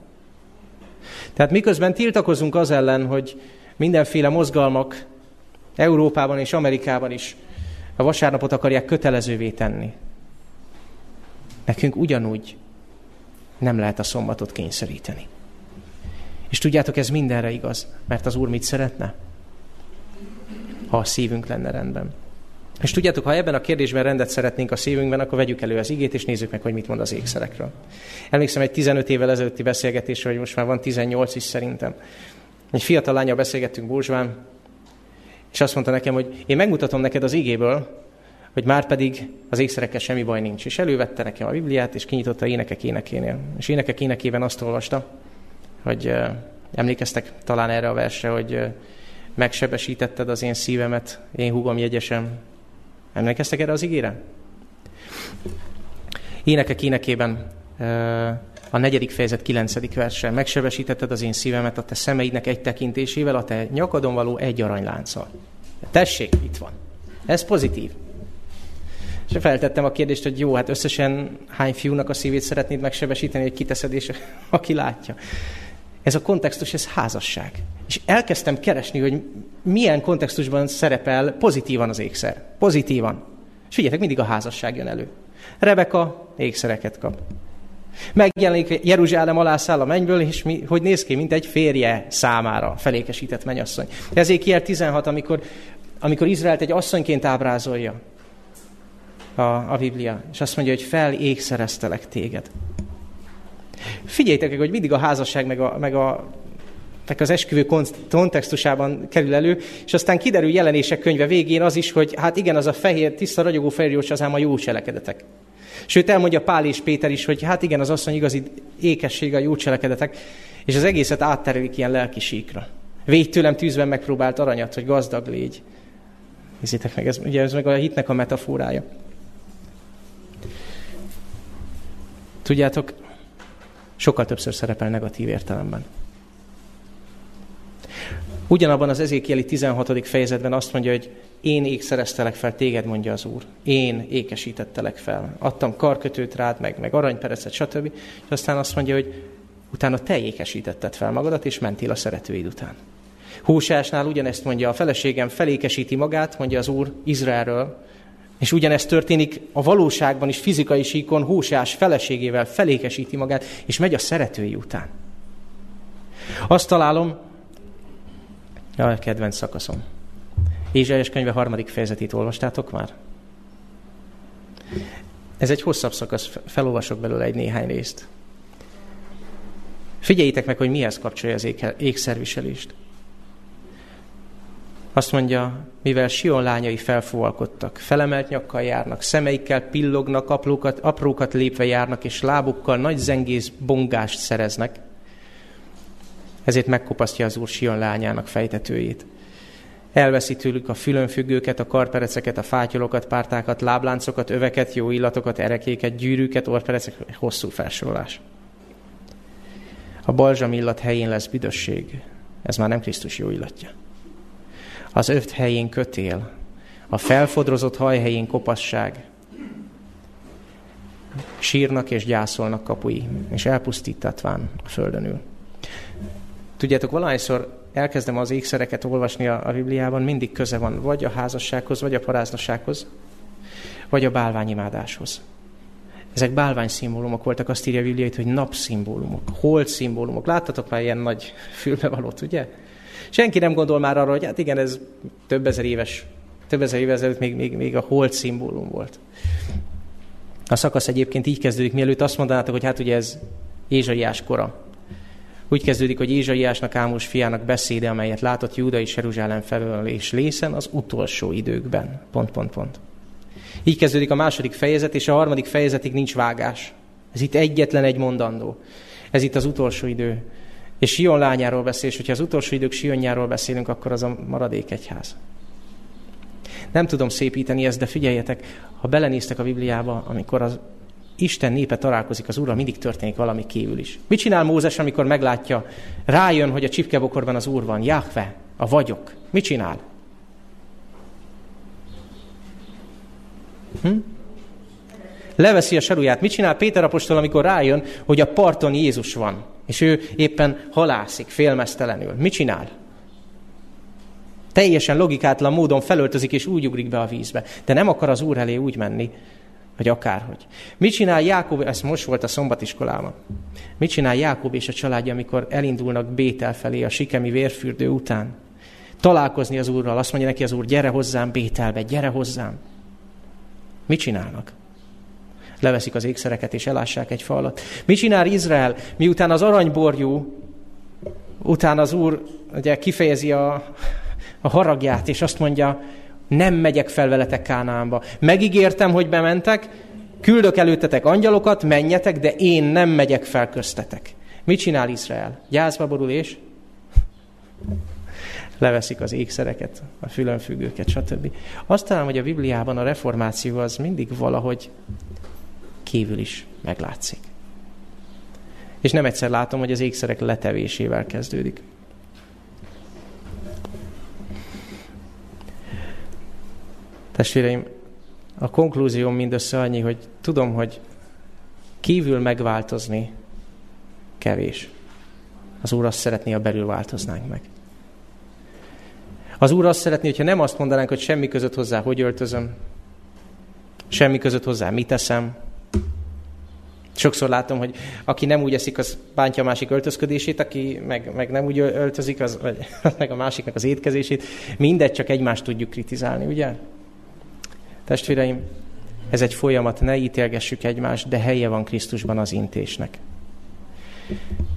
Tehát miközben tiltakozunk az ellen, hogy mindenféle mozgalmak Európában és Amerikában is A vasárnapot akarják kötelezővé tenni. Nekünk ugyanúgy nem lehet a szombatot kényszeríteni. És tudjátok, ez mindenre igaz, mert az Úr mit szeretne? Ha a szívünk lenne rendben. És tudjátok, ha ebben a kérdésben rendet szeretnénk a szívünkben, akkor vegyük elő az igét, és nézzük meg, hogy mit mond az ékszerekről. Emlékszem egy 15 évvel ezelőtti beszélgetésre, hogy most már van 18 is szerintem. Egy fiatal lánya beszélgettünk Búzsván, és azt mondta nekem, hogy én megmutatom neked az igéből, hogy már pedig az ékszerekkel semmi baj nincs. És elővette nekem a Bibliát, és kinyitotta énekek énekénél. És énekek énekében azt olvasta, hogy emlékeztek talán erre a versre, hogy megsebesítetted az én szívemet, én húgom jegyesem. Emlékeztek erre az igére? Énekek énekében a negyedik fejezet kilencedik verse. Megsebesítetted az én szívemet a te szemeidnek egy tekintésével, a te nyakadon való egy aranylánccal. Tessék, itt van. Ez pozitív. És feltettem a kérdést, hogy jó, hát összesen hány fiúnak a szívét szeretnéd megsebesíteni, hogy kiteszed, és (laughs) aki látja. Ez a kontextus, ez házasság. És elkezdtem keresni, hogy milyen kontextusban szerepel pozitívan az ékszer. Pozitívan. És figyeljetek, mindig a házasság jön elő. Rebeka ékszereket kap. Megjelenik Jeruzsálem alá száll a mennyből, és mi, hogy néz ki, mint egy férje számára felékesített mennyasszony. Ezékiel 16, amikor, amikor Izraelt egy asszonyként ábrázolja a, a Biblia, és azt mondja, hogy felékszereztelek téged. Figyeljétek hogy mindig a házasság meg, a, meg, a, meg az esküvő kontextusában kerül elő, és aztán kiderül jelenések könyve végén az is, hogy hát igen, az a fehér, tiszta, ragyogó fehér az ám a jó cselekedetek. Sőt, elmondja Pál és Péter is, hogy hát igen, az asszony igazi ékesség a jó cselekedetek, és az egészet átterelik ilyen lelki síkra. Végy tőlem tűzben megpróbált aranyat, hogy gazdag légy. Nézzétek meg, ez, ugye ez meg a hitnek a metaforája. Tudjátok, sokkal többször szerepel negatív értelemben. Ugyanabban az ezékieli 16. fejezetben azt mondja, hogy én ékszereztelek fel, téged mondja az Úr. Én ékesítettelek fel. Adtam karkötőt rád, meg, meg aranyperecet, stb. És aztán azt mondja, hogy utána te ékesítetted fel magadat, és mentél a szeretőid után. Húsásnál ugyanezt mondja, a feleségem felékesíti magát, mondja az Úr Izraelről, és ugyanezt történik a valóságban is, fizikai síkon, Húsás feleségével felékesíti magát, és megy a szeretői után. Azt találom, a kedvenc szakaszom. Ézsaiás könyve harmadik fejezetét olvastátok már? Ez egy hosszabb szakasz, felolvasok belőle egy néhány részt. Figyeljétek meg, hogy mihez kapcsolja az ékszerviselést. Azt mondja, mivel Sion lányai felfúvalkodtak, felemelt nyakkal járnak, szemeikkel pillognak, aprókat, aprókat lépve járnak, és lábukkal nagy zengész bongást szereznek, ezért megkopasztja az Úr Sion lányának fejtetőjét. Elveszi tőlük a fülönfüggőket, a karpereceket, a fátyolokat, pártákat, lábláncokat, öveket, jó illatokat, erekéket, gyűrűket, orpereceket, hosszú felsorolás. A balzsam illat helyén lesz büdösség. Ez már nem Krisztus jó illatja. Az öft helyén kötél, a felfodrozott haj helyén kopasság. Sírnak és gyászolnak kapui, és elpusztítatván a földön ül. Tudjátok, valahányszor elkezdem az ékszereket olvasni a, a Bibliában, mindig köze van vagy a házassághoz, vagy a paráznasághoz, vagy a bálványimádáshoz. Ezek bálvány szimbólumok voltak, azt írja a Biblia, hogy napszimbólumok, hold szimbólumok. Láttatok már ilyen nagy fülbevalót, ugye? Senki nem gondol már arra, hogy hát igen, ez több ezer éves, több ezer éves ezelőtt még, még, még a hold szimbólum volt. A szakasz egyébként így kezdődik, mielőtt azt mondanátok, hogy hát ugye ez Ézsaiás kora. Úgy kezdődik, hogy Ézsaiásnak, Ámos fiának beszéde, amelyet látott Júda és Jeruzsálem felől és lészen az utolsó időkben. Pont, pont, pont. Így kezdődik a második fejezet, és a harmadik fejezetig nincs vágás. Ez itt egyetlen egy mondandó. Ez itt az utolsó idő. És Sion lányáról beszél, és hogyha az utolsó idők Sionjáról beszélünk, akkor az a maradék egyház. Nem tudom szépíteni ezt, de figyeljetek, ha belenéztek a Bibliába, amikor az Isten népe találkozik az Úrral, mindig történik valami kívül is. Mit csinál Mózes, amikor meglátja, rájön, hogy a csipkebokorban az Úr van, Jahve, a vagyok. Mit csinál? Hm? Leveszi a saruját. Mit csinál Péter apostol, amikor rájön, hogy a parton Jézus van, és ő éppen halászik, félmeztelenül? Mit csinál? Teljesen logikátlan módon felöltözik és úgy ugrik be a vízbe. De nem akar az Úr elé úgy menni, vagy akárhogy. Mit csinál Jákob, ez most volt a szombatiskolában. Mit csinál Jákob és a családja, amikor elindulnak Bétel felé a sikemi vérfürdő után? Találkozni az Úrral, azt mondja neki az Úr, gyere hozzám Bételbe, gyere hozzám. Mit csinálnak? Leveszik az ékszereket és elássák egy falat. Mit csinál Izrael, miután az aranyborjú, után az Úr ugye, kifejezi a, a haragját, és azt mondja, nem megyek fel veletek Kánaánba. Megígértem, hogy bementek, küldök előttetek angyalokat, menjetek, de én nem megyek fel köztetek. Mit csinál Izrael? Gyászba borul és leveszik az ékszereket, a fülönfüggőket, stb. Azt talán, hogy a Bibliában a reformáció az mindig valahogy kívül is meglátszik. És nem egyszer látom, hogy az ékszerek letevésével kezdődik. Testvéreim, a konklúzióm mindössze annyi, hogy tudom, hogy kívül megváltozni kevés. Az Úr azt szeretné, ha belül változnánk meg. Az Úr azt szeretné, hogyha nem azt mondanánk, hogy semmi között hozzá, hogy öltözöm, semmi között hozzá, mit teszem. Sokszor látom, hogy aki nem úgy eszik, az bántja a másik öltözködését, aki meg, meg nem úgy öltözik, az, vagy, (laughs) meg a másiknak az étkezését. Mindegy, csak egymást tudjuk kritizálni, ugye? Testvéreim, ez egy folyamat, ne ítélgessük egymást, de helye van Krisztusban az intésnek.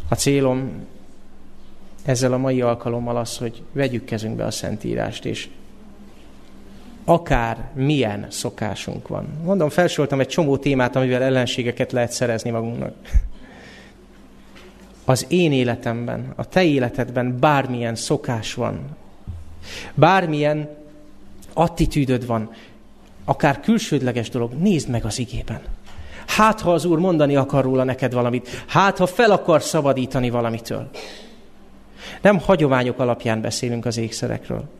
A célom ezzel a mai alkalommal az, hogy vegyük kezünkbe a Szentírást, és akár milyen szokásunk van. Mondom, felsoroltam egy csomó témát, amivel ellenségeket lehet szerezni magunknak. Az én életemben, a te életedben bármilyen szokás van, bármilyen attitűdöd van, akár külsődleges dolog, nézd meg az igében. Hát, ha az Úr mondani akar róla neked valamit, hát, ha fel akar szabadítani valamitől. Nem hagyományok alapján beszélünk az ékszerekről.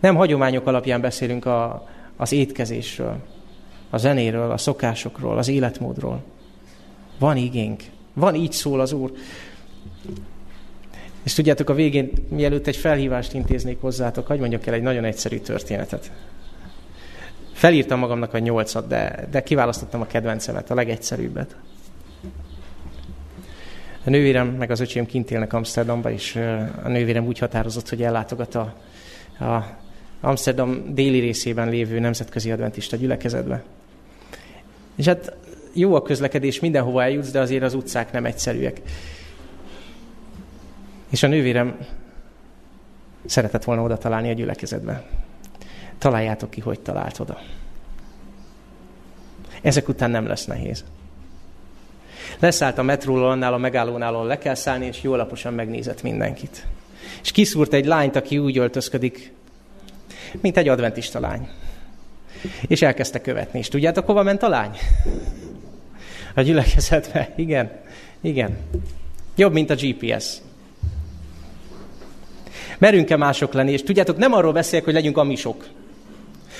Nem hagyományok alapján beszélünk a, az étkezésről, a zenéről, a szokásokról, az életmódról. Van igénk. Van így szól az Úr. És tudjátok, a végén, mielőtt egy felhívást intéznék hozzátok, hagyd mondjak el egy nagyon egyszerű történetet. Felírtam magamnak a nyolcat, de, de kiválasztottam a kedvencemet, a legegyszerűbbet. A nővérem meg az öcsém kint élnek Amsterdamba, és a nővérem úgy határozott, hogy ellátogat a, a Amsterdam déli részében lévő nemzetközi adventista gyülekezetbe. És hát jó a közlekedés, mindenhova eljutsz, de azért az utcák nem egyszerűek. És a nővérem szeretett volna oda találni a gyülekezetbe. Találjátok ki, hogy talált oda. Ezek után nem lesz nehéz. Leszállt a metróról, annál a megállónál, ahol le kell szállni, és jól alaposan megnézett mindenkit. És kiszúrt egy lányt, aki úgy öltözködik, mint egy adventista lány. És elkezdte követni. És tudjátok, hova ment a lány? A gyülekezetbe. Igen. Igen. Jobb, mint a GPS. Merünk-e mások lenni? És tudjátok, nem arról beszélek, hogy legyünk amisok.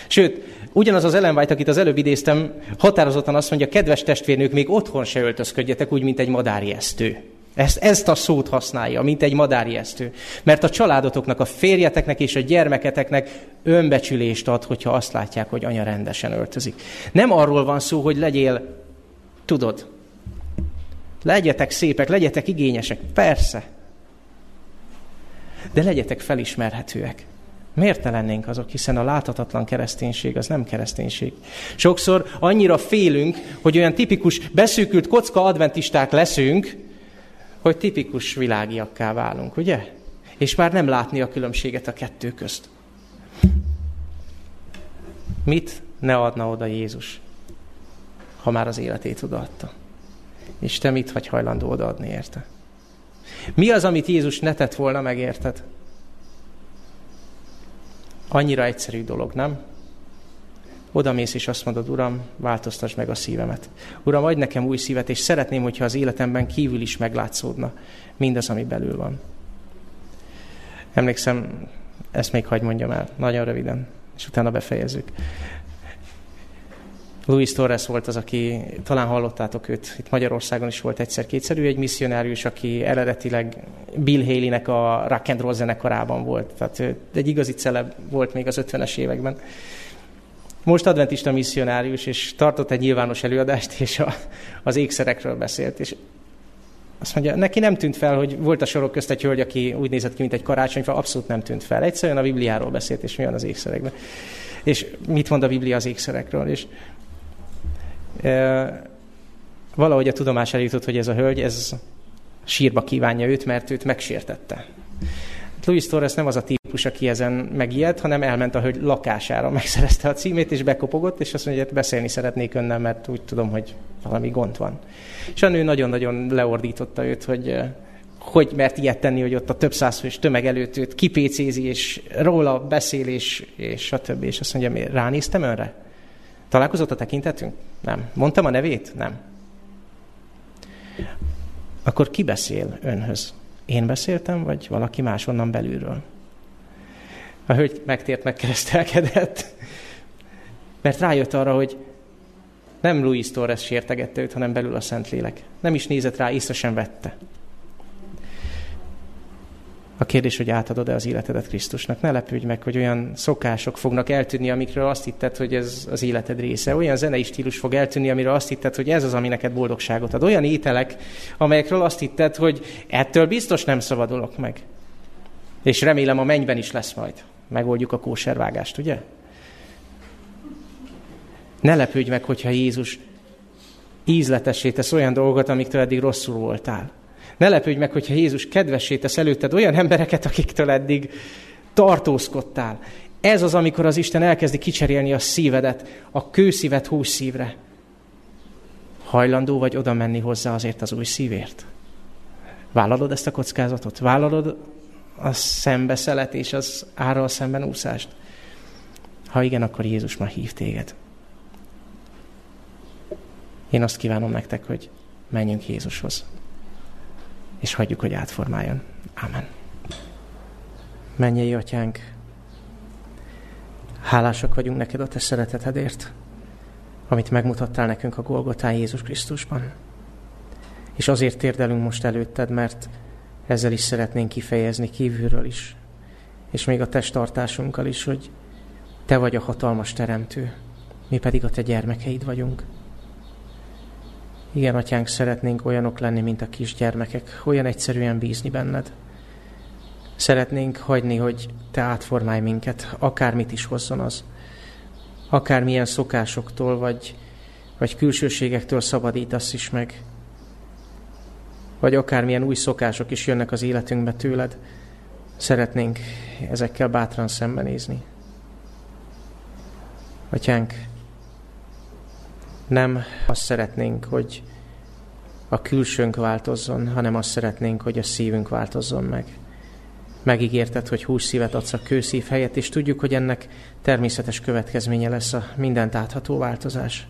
Sőt, ugyanaz az Ellen White, akit az előbb idéztem, határozottan azt mondja, kedves testvérnők, még otthon se öltözködjetek úgy, mint egy madárjesztő. Ezt, ezt a szót használja, mint egy madárjesztő. Mert a családotoknak, a férjeteknek és a gyermeketeknek önbecsülést ad, hogyha azt látják, hogy anya rendesen öltözik. Nem arról van szó, hogy legyél, tudod, legyetek szépek, legyetek igényesek, persze. De legyetek felismerhetőek. Miért ne lennénk azok, hiszen a láthatatlan kereszténység az nem kereszténység. Sokszor annyira félünk, hogy olyan tipikus beszűkült kocka adventisták leszünk, hogy tipikus világiakká válunk, ugye? És már nem látni a különbséget a kettő közt. Mit ne adna oda Jézus, ha már az életét odaadta? És te mit vagy hajlandó odaadni érte? Mi az, amit Jézus ne tett volna meg, érted? Annyira egyszerű dolog, nem? Oda mész és azt mondod, Uram, változtass meg a szívemet. Uram, adj nekem új szívet, és szeretném, hogyha az életemben kívül is meglátszódna mindaz, ami belül van. Emlékszem, ezt még hagy mondjam el, nagyon röviden, és utána befejezzük. Luis Torres volt az, aki, talán hallottátok őt, itt Magyarországon is volt egyszer-kétszer, ő egy misszionárius, aki eredetileg Bill Haley-nek a rock and roll zenekarában volt. Tehát ő egy igazi celeb volt még az 50-es években. Most adventista misszionárius, és tartott egy nyilvános előadást, és a, az ékszerekről beszélt. És azt mondja, neki nem tűnt fel, hogy volt a sorok közt egy hölgy, aki úgy nézett ki, mint egy karácsonyfa, abszolút nem tűnt fel. Egyszerűen a Bibliáról beszélt, és mi van az ékszerekben. És mit mond a Biblia az ékszerekről. És e, valahogy a tudomás eljutott, hogy ez a hölgy, ez sírba kívánja őt, mert őt megsértette. Louis Torres nem az a típus, aki ezen megijed, hanem elment a hölgy lakására, megszerezte a címét, és bekopogott, és azt mondja, hogy beszélni szeretnék önnel, mert úgy tudom, hogy valami gond van. És a nő nagyon-nagyon leordította őt, hogy hogy mert ilyet tenni, hogy ott a több százfős tömeg előtt őt kipécézi, és róla beszél, és, és stb. És azt mondja, mi ránéztem önre? Találkozott a tekintetünk? Nem. Mondtam a nevét? Nem. Akkor ki beszél önhöz? Én beszéltem, vagy valaki más onnan belülről? A hölgy megtért, megkeresztelkedett, mert rájött arra, hogy nem Louis Torres sértegette őt, hanem belül a Szentlélek. Nem is nézett rá, észre sem vette. A kérdés, hogy átadod-e az életedet Krisztusnak. Ne lepődj meg, hogy olyan szokások fognak eltűnni, amikről azt hitted, hogy ez az életed része. Olyan zenei stílus fog eltűnni, amiről azt hitted, hogy ez az, ami neked boldogságot ad. Olyan ételek, amelyekről azt hitted, hogy ettől biztos nem szabadulok meg. És remélem a mennyben is lesz majd. Megoldjuk a kóservágást, ugye? Ne lepődj meg, hogyha Jézus ízletessé tesz olyan dolgokat, amiktől eddig rosszul voltál. Ne lepődj meg, hogyha Jézus kedvessé tesz előtted olyan embereket, akiktől eddig tartózkodtál. Ez az, amikor az Isten elkezdi kicserélni a szívedet, a kőszívet húszívre. Hajlandó vagy oda menni hozzá azért az új szívért? Vállalod ezt a kockázatot? Vállalod a szembeszelet és az árral szemben úszást? Ha igen, akkor Jézus már hív téged. Én azt kívánom nektek, hogy menjünk Jézushoz és hagyjuk, hogy átformáljon. Amen. Menjél, atyánk, hálásak vagyunk neked a te szeretetedért, amit megmutattál nekünk a Golgotán Jézus Krisztusban. És azért térdelünk most előtted, mert ezzel is szeretnénk kifejezni kívülről is, és még a testtartásunkkal is, hogy te vagy a hatalmas teremtő, mi pedig a te gyermekeid vagyunk. Igen, atyánk, szeretnénk olyanok lenni, mint a kisgyermekek, olyan egyszerűen bízni benned. Szeretnénk hagyni, hogy te átformálj minket, akármit is hozzon az. Akármilyen szokásoktól, vagy, vagy külsőségektől szabadítasz is meg. Vagy akármilyen új szokások is jönnek az életünkbe tőled. Szeretnénk ezekkel bátran szembenézni. Atyánk, nem azt szeretnénk, hogy a külsőnk változzon, hanem azt szeretnénk, hogy a szívünk változzon meg. Megígérted, hogy hús szívet adsz a kőszív helyett, és tudjuk, hogy ennek természetes következménye lesz a mindent átható változás.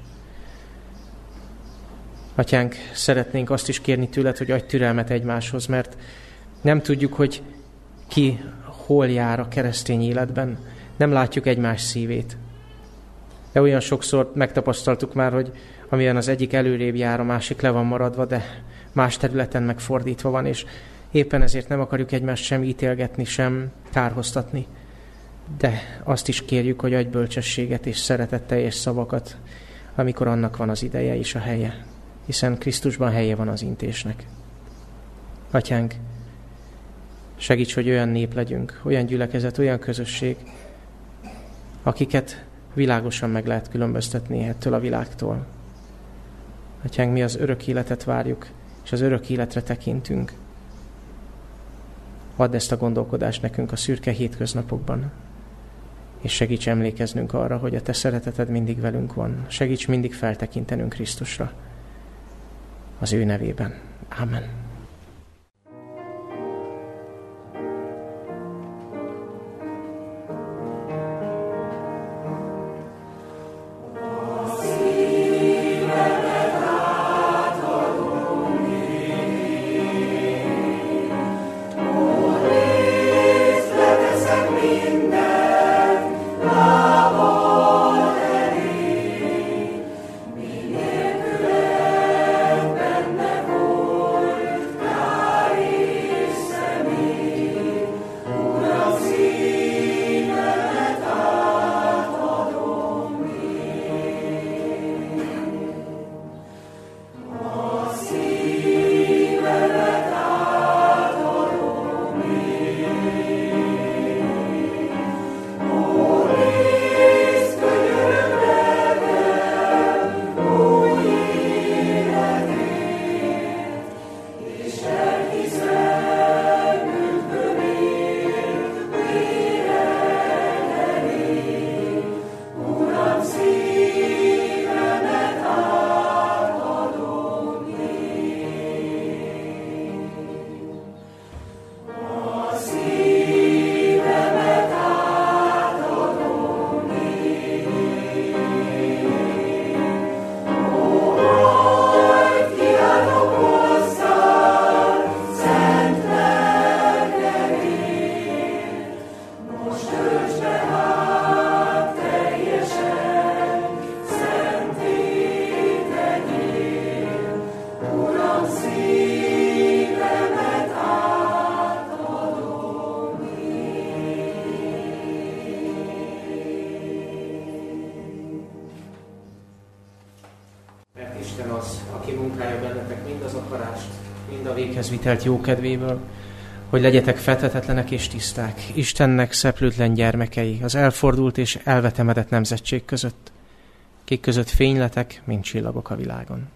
Atyánk, szeretnénk azt is kérni tőled, hogy adj türelmet egymáshoz, mert nem tudjuk, hogy ki hol jár a keresztény életben. Nem látjuk egymás szívét. De olyan sokszor megtapasztaltuk már, hogy amilyen az egyik előrébb jár, a másik le van maradva, de más területen megfordítva van, és éppen ezért nem akarjuk egymást sem ítélgetni, sem kárhoztatni. De azt is kérjük, hogy adj bölcsességet és szeretetteljes szavakat, amikor annak van az ideje és a helye, hiszen Krisztusban helye van az intésnek. Atyánk, segíts, hogy olyan nép legyünk, olyan gyülekezet, olyan közösség, akiket világosan meg lehet különböztetni ettől a világtól. Atyánk, mi az örök életet várjuk, és az örök életre tekintünk. Add ezt a gondolkodást nekünk a szürke hétköznapokban, és segíts emlékeznünk arra, hogy a Te szereteted mindig velünk van. Segíts mindig feltekintenünk Krisztusra. Az ő nevében. Amen. Vitelt jókedvéből, hogy legyetek fethetetlenek és tiszták, Istennek szeplőtlen gyermekei, az elfordult és elvetemedett nemzetség között, kik között fényletek, mint csillagok a világon.